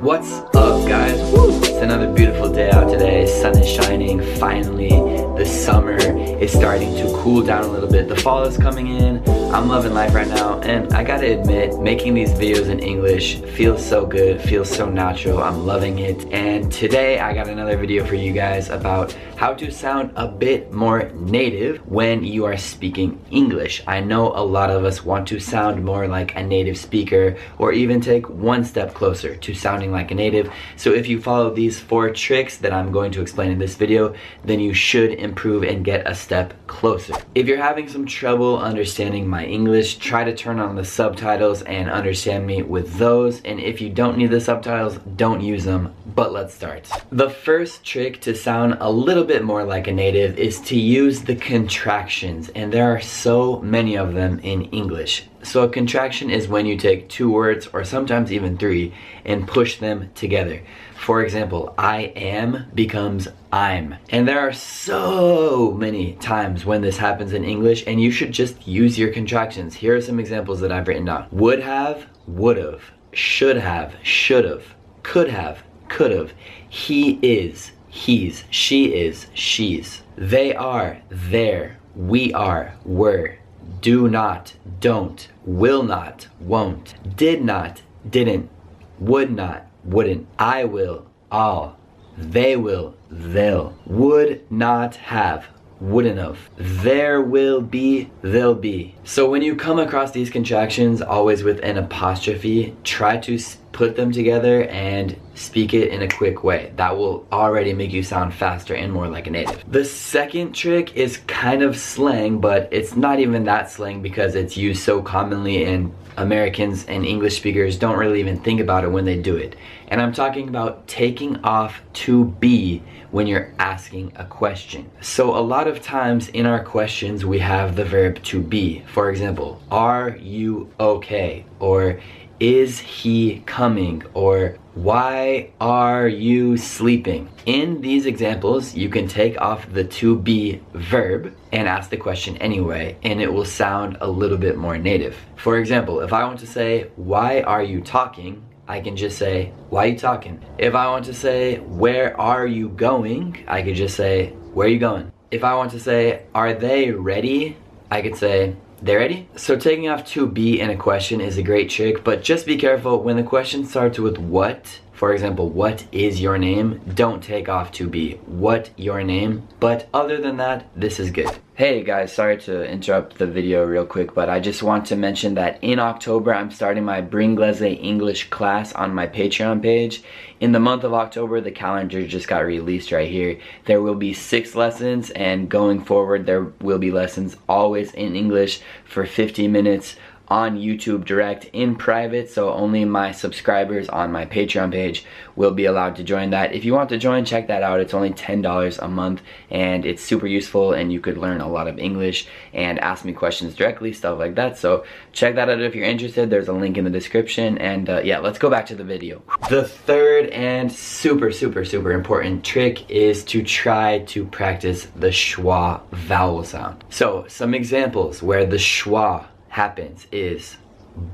What's up guys? Woo! It's another beautiful day out today. Sun is shining finally. The summer is starting to cool down a little bit. The fall is coming in. I'm loving life right now and I gotta admit making these videos in English feels so good, feels so natural. I'm loving it. And today I got another video for you guys about how to sound a bit more native when you are speaking English. I know a lot of us want to sound more like a native speaker or even take one step closer to sounding like a native. So if you follow these four tricks that I'm going to explain in this video, then you should improve and get a step closer. If you're having some trouble understanding my English, try to turn on the subtitles and understand me with those. And if you don't need the subtitles, don't use them, but let's start. The first trick to sound a little bit more like a native is to use the contractions, and there are so many of them in English. So a contraction is when you take two words, or sometimes even three, and push them together. For example, I am becomes I'm. And there are so many times when this happens in English, and you should just use your contractions. Here are some examples that I've written down. Would have, would've, should have, should've, could have, could've, he is, he's, she is, she's. They are, they're, we are, were, do not, don't, will not, won't, did not, didn't, would not, wouldn't, I will, all, they will, they'll, would not have, wouldn't have. There will be, there'll be. So when you come across these contractions, always with an apostrophe, try to put them together and speak it in a quick way. That will already make you sound faster and more like a native. The second trick is kind of slang, but it's not even that slang because it's used so commonly and Americans and English speakers don't really even think about it when they do it. And I'm talking about taking off to be when you're asking a question. So a lot of times in our questions we have the verb to be. For example, are you okay? Or is he coming? Or why are you sleeping? In these examples, you can take off the to be verb and ask the question anyway, and it will sound a little bit more native. For example, if I want to say, why are you talking? I can just say, why are you talking? If I want to say, where are you going? I could just say, where are you going? If I want to say, are they ready? I could say, they ready? So taking off to be in a question is a great trick, but just be careful when the question starts with what, for example, what is your name? Don't take off to be what your name, but other than that, this is good. Hey guys, sorry to interrupt the video real quick, but I just want to mention that in October I'm starting my Bringlese English class on my Patreon page. In the month of October, the calendar just got released right here. There will be six lessons and going forward there will be lessons always in English for 50 minutes on YouTube Direct in private, so only my subscribers on my Patreon page will be allowed to join that. If you want to join, check that out. It's only $10 a month, and it's super useful, and you could learn a lot of English and ask me questions directly, stuff like that. So check that out if you're interested. There's a link in the description, and uh, yeah, let's go back to the video. The third and super, super, super important trick is to try to practice the schwa vowel sound. So some examples where the schwa happens is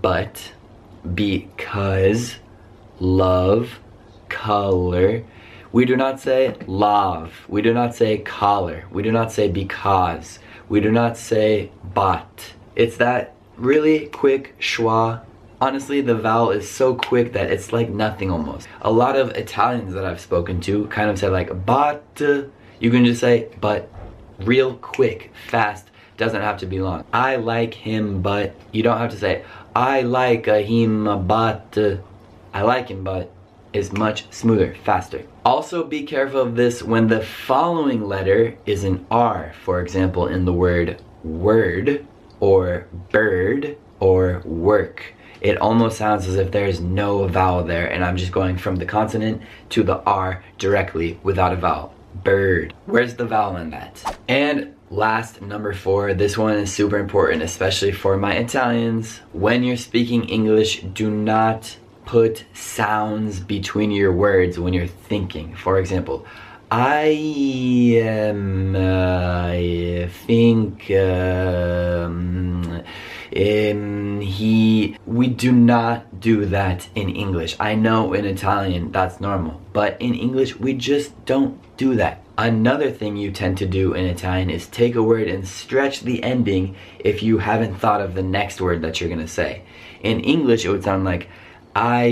but, because, love, color. We do not say love. We do not say collar. We do not say because. We do not say but. It's that really quick schwa. Honestly, the vowel is so quick that it's like nothing almost. A lot of Italians that I've spoken to kind of say like but. You can just say but real quick, fast, doesn't have to be long. I like him, but you don't have to say, I like him, but I like him, but is much smoother, faster. Also be careful of this when the following letter is an R, for example, in the word word or bird or work. It almost sounds as if there's no vowel there and I'm just going from the consonant to the R directly without a vowel. Bird. Where's the vowel in that? And Last, number four, this one is super important, especially for my Italians. When you're speaking English, do not put sounds between your words when you're thinking. For example, I am, I think, um, um, he. We do not do that in English. I know in Italian that's normal, but in English we just don't do that. Another thing you tend to do in Italian is take a word and stretch the ending if you haven't thought of the next word that you're gonna say. In English, it would sound like, I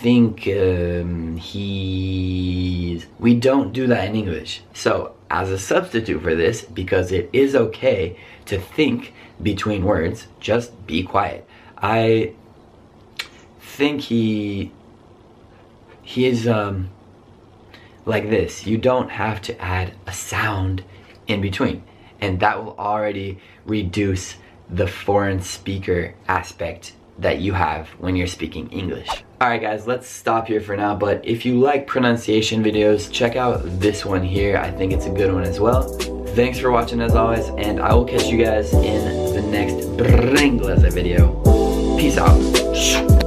think um, he's. We don't do that in English. So, as a substitute for this, because it is okay to think between words, just be quiet. I think he. He is. Um, like this. You don't have to add a sound in between. And that will already reduce the foreign speaker aspect that you have when you're speaking English. Alright guys, let's stop here for now, but if you like pronunciation videos, check out this one here. I think it's a good one as well. Thanks for watching as always, and I will catch you guys in the next Bringlesa video. Peace out.